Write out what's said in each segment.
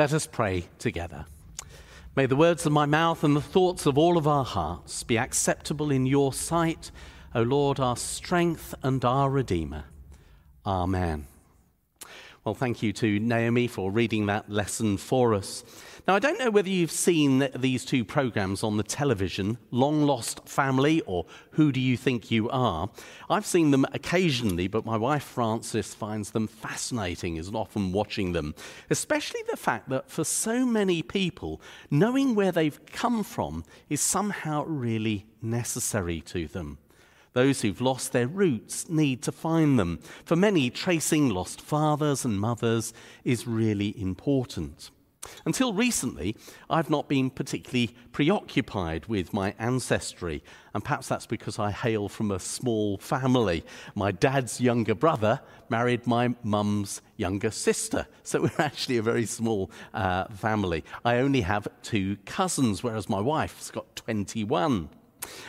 Let us pray together. May the words of my mouth and the thoughts of all of our hearts be acceptable in your sight, O Lord, our strength and our Redeemer. Amen. Well, thank you to Naomi for reading that lesson for us. Now, I don't know whether you've seen these two programs on the television, Long Lost Family or Who Do You Think You Are? I've seen them occasionally, but my wife Frances finds them fascinating, is often watching them. Especially the fact that for so many people, knowing where they've come from is somehow really necessary to them. Those who've lost their roots need to find them. For many, tracing lost fathers and mothers is really important. Until recently, I've not been particularly preoccupied with my ancestry, and perhaps that's because I hail from a small family. My dad's younger brother married my mum's younger sister, so we're actually a very small uh, family. I only have two cousins, whereas my wife's got 21.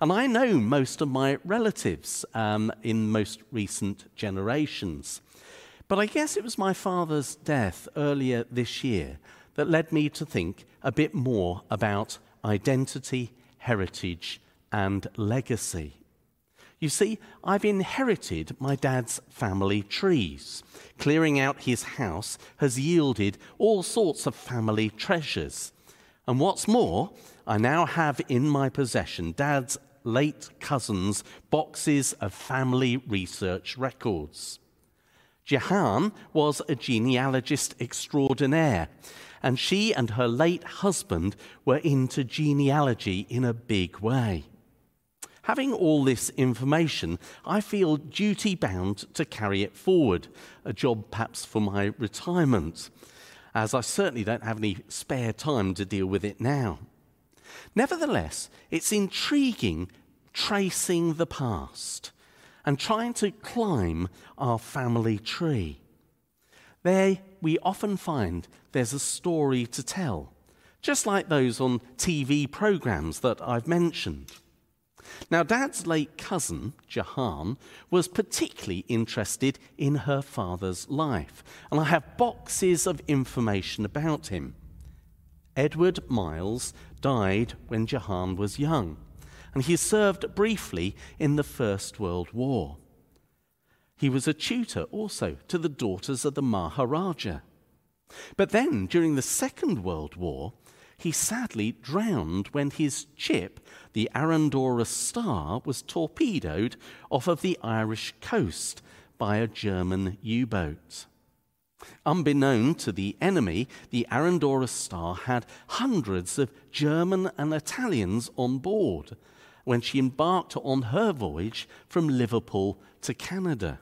And I know most of my relatives um, in most recent generations. But I guess it was my father's death earlier this year that led me to think a bit more about identity, heritage, and legacy. You see, I've inherited my dad's family trees. Clearing out his house has yielded all sorts of family treasures. And what's more, I now have in my possession dad's late cousin's boxes of family research records. Jehan was a genealogist extraordinaire, and she and her late husband were into genealogy in a big way. Having all this information, I feel duty bound to carry it forward, a job perhaps for my retirement, as I certainly don't have any spare time to deal with it now. Nevertheless, it's intriguing tracing the past and trying to climb our family tree. There, we often find there's a story to tell, just like those on TV programs that I've mentioned. Now, Dad's late cousin, Jahan, was particularly interested in her father's life, and I have boxes of information about him. Edward Miles died when Jahan was young, and he served briefly in the First World War. He was a tutor also to the daughters of the Maharaja. But then, during the Second World War, he sadly drowned when his ship, the Arandora Star, was torpedoed off of the Irish coast by a German U boat. Unbeknown to the enemy, the Arandora Star had hundreds of German and Italians on board when she embarked on her voyage from Liverpool to Canada.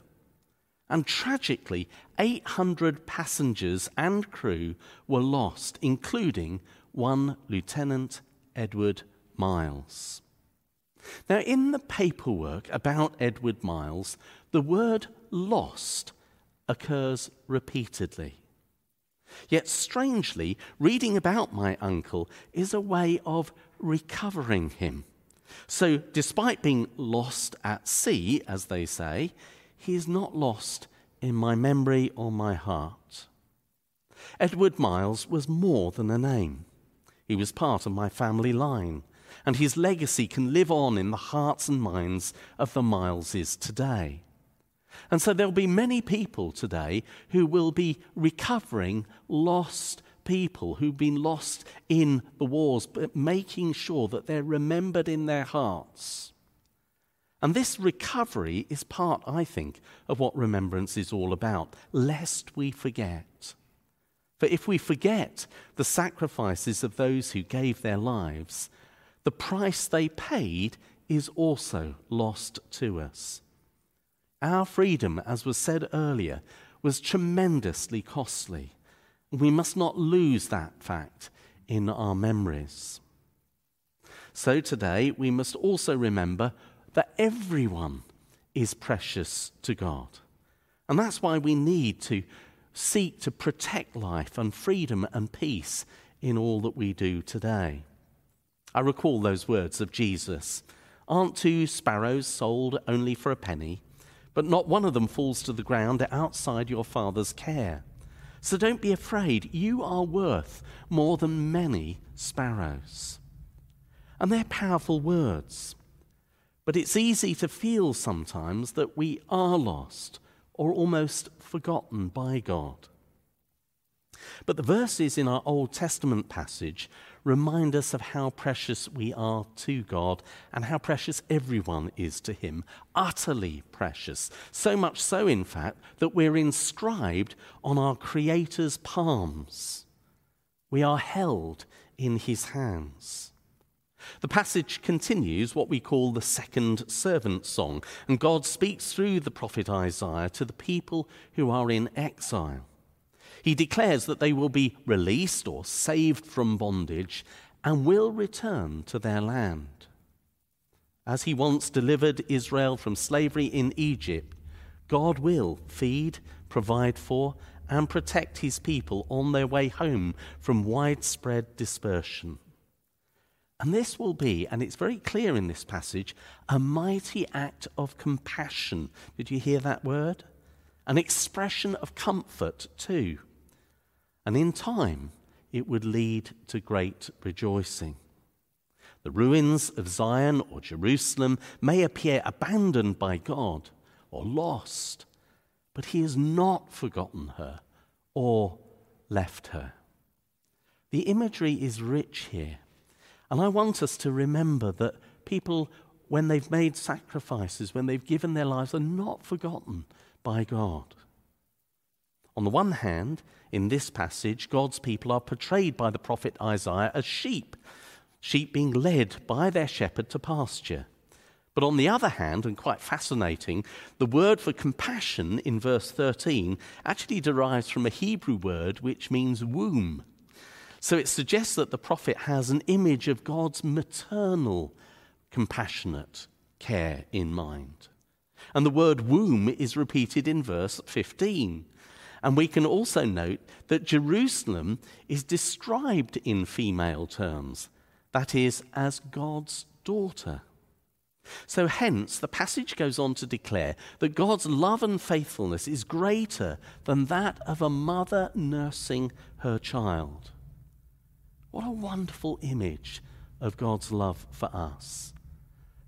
And tragically, 800 passengers and crew were lost, including one Lieutenant Edward Miles. Now, in the paperwork about Edward Miles, the word lost occurs repeatedly. Yet, strangely, reading about my uncle is a way of recovering him. So, despite being lost at sea, as they say, he is not lost in my memory or my heart. Edward Miles was more than a name. He was part of my family line, and his legacy can live on in the hearts and minds of the Mileses today. And so there'll be many people today who will be recovering lost people who've been lost in the wars, but making sure that they're remembered in their hearts. And this recovery is part, I think, of what remembrance is all about, lest we forget. For if we forget the sacrifices of those who gave their lives, the price they paid is also lost to us. Our freedom, as was said earlier, was tremendously costly. We must not lose that fact in our memories. So today, we must also remember that everyone is precious to God. And that's why we need to seek to protect life and freedom and peace in all that we do today. I recall those words of Jesus Aren't two sparrows sold only for a penny? But not one of them falls to the ground outside your Father's care. So don't be afraid. You are worth more than many sparrows. And they're powerful words. But it's easy to feel sometimes that we are lost or almost forgotten by God. But the verses in our Old Testament passage remind us of how precious we are to God and how precious everyone is to Him. Utterly precious. So much so, in fact, that we're inscribed on our Creator's palms. We are held in His hands. The passage continues what we call the second servant song, and God speaks through the prophet Isaiah to the people who are in exile. He declares that they will be released or saved from bondage and will return to their land. As he once delivered Israel from slavery in Egypt, God will feed, provide for, and protect his people on their way home from widespread dispersion. And this will be, and it's very clear in this passage, a mighty act of compassion. Did you hear that word? An expression of comfort, too and in time it would lead to great rejoicing. The ruins of Zion or Jerusalem may appear abandoned by God or lost, but He has not forgotten her or left her. The imagery is rich here, and I want us to remember that people, when they've made sacrifices, when they've given their lives, are not forgotten by God. On the one hand, in this passage, God's people are portrayed by the prophet Isaiah as sheep, sheep being led by their shepherd to pasture. But on the other hand, and quite fascinating, the word for compassion in verse 13 actually derives from a Hebrew word which means womb. So it suggests that the prophet has an image of God's maternal, compassionate care in mind. And the word womb is repeated in verse 15. And we can also note that Jerusalem is described in female terms, that is, as God's daughter. So, hence, the passage goes on to declare that God's love and faithfulness is greater than that of a mother nursing her child. What a wonderful image of God's love for us.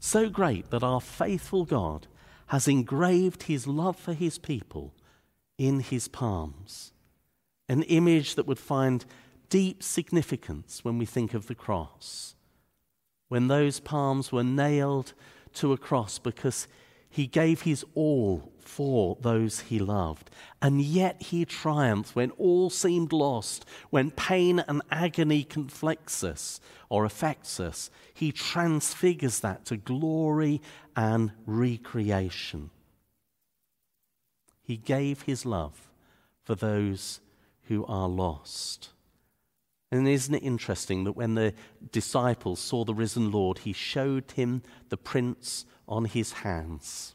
So great that our faithful God has engraved his love for his people in his palms, an image that would find deep significance when we think of the cross, when those palms were nailed to a cross because he gave his all for those he loved. And yet he triumphed when all seemed lost, when pain and agony conflicts us or affects us. He transfigures that to glory and recreation. He gave his love for those who are lost. And isn't it interesting that when the disciples saw the risen Lord, he showed him the prints on his hands?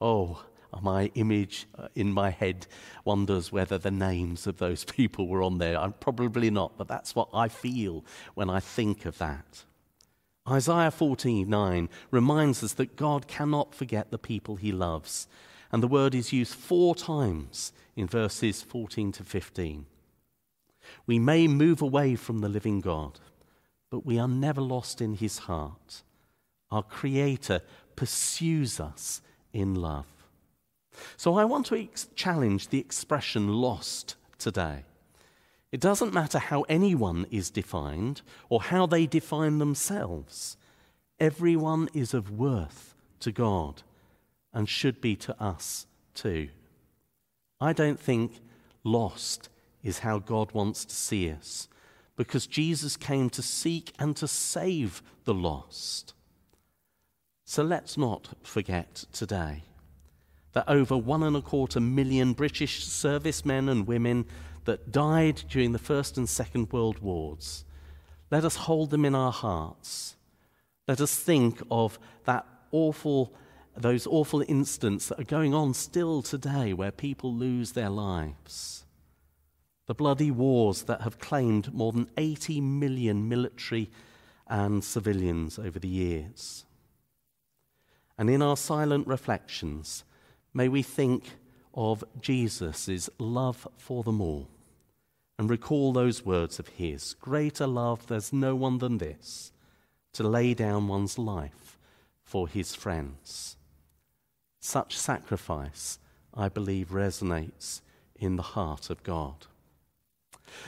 Oh, my image uh, in my head wonders whether the names of those people were on there. I'm probably not, but that's what I feel when I think of that. Isaiah 49 reminds us that God cannot forget the people he loves. And the word is used four times in verses 14 to 15. We may move away from the living God, but we are never lost in his heart. Our Creator pursues us in love. So I want to ex- challenge the expression lost today. It doesn't matter how anyone is defined or how they define themselves, everyone is of worth to God and should be to us too. I don't think lost is how God wants to see us because Jesus came to seek and to save the lost. So let's not forget today that over one and a quarter million British servicemen and women that died during the First and Second World Wars, let us hold them in our hearts. Let us think of that awful those awful incidents that are going on still today where people lose their lives. The bloody wars that have claimed more than 80 million military and civilians over the years. And in our silent reflections, may we think of Jesus' love for them all and recall those words of his Greater love, there's no one than this, to lay down one's life for his friends. Such sacrifice, I believe, resonates in the heart of God.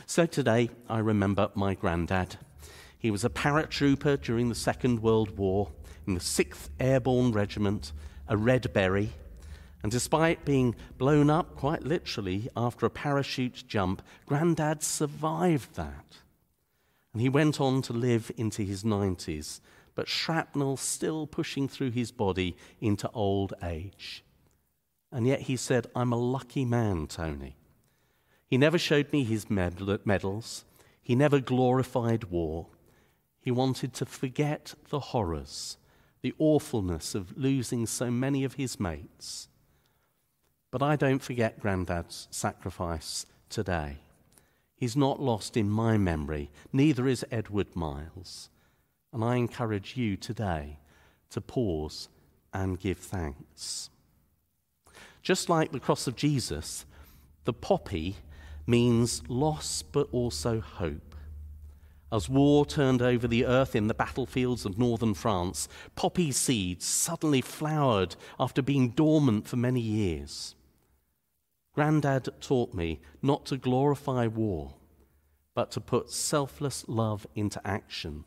So today, I remember my granddad. He was a paratrooper during the Second World War in the 6th Airborne Regiment, a Red Beret. And despite being blown up quite literally after a parachute jump, Grandad survived that. And he went on to live into his 90s, but shrapnel still pushing through his body into old age. And yet he said, I'm a lucky man, Tony. He never showed me his medals. He never glorified war. He wanted to forget the horrors, the awfulness of losing so many of his mates. But I don't forget Grandad's sacrifice today. He's not lost in my memory, neither is Edward Miles. And I encourage you today to pause and give thanks. Just like the cross of Jesus, the poppy means loss but also hope. As war turned over the earth in the battlefields of northern France, poppy seeds suddenly flowered after being dormant for many years. Grandad taught me not to glorify war, but to put selfless love into action.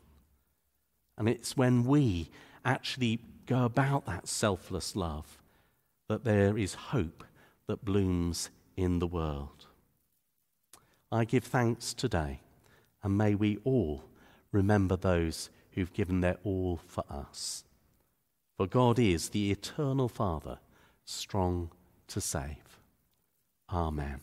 And it's when we actually go about that selfless love that there is hope that blooms in the world. I give thanks today, and may we all remember those who've given their all for us. For God is the eternal Father, strong to save. Amen.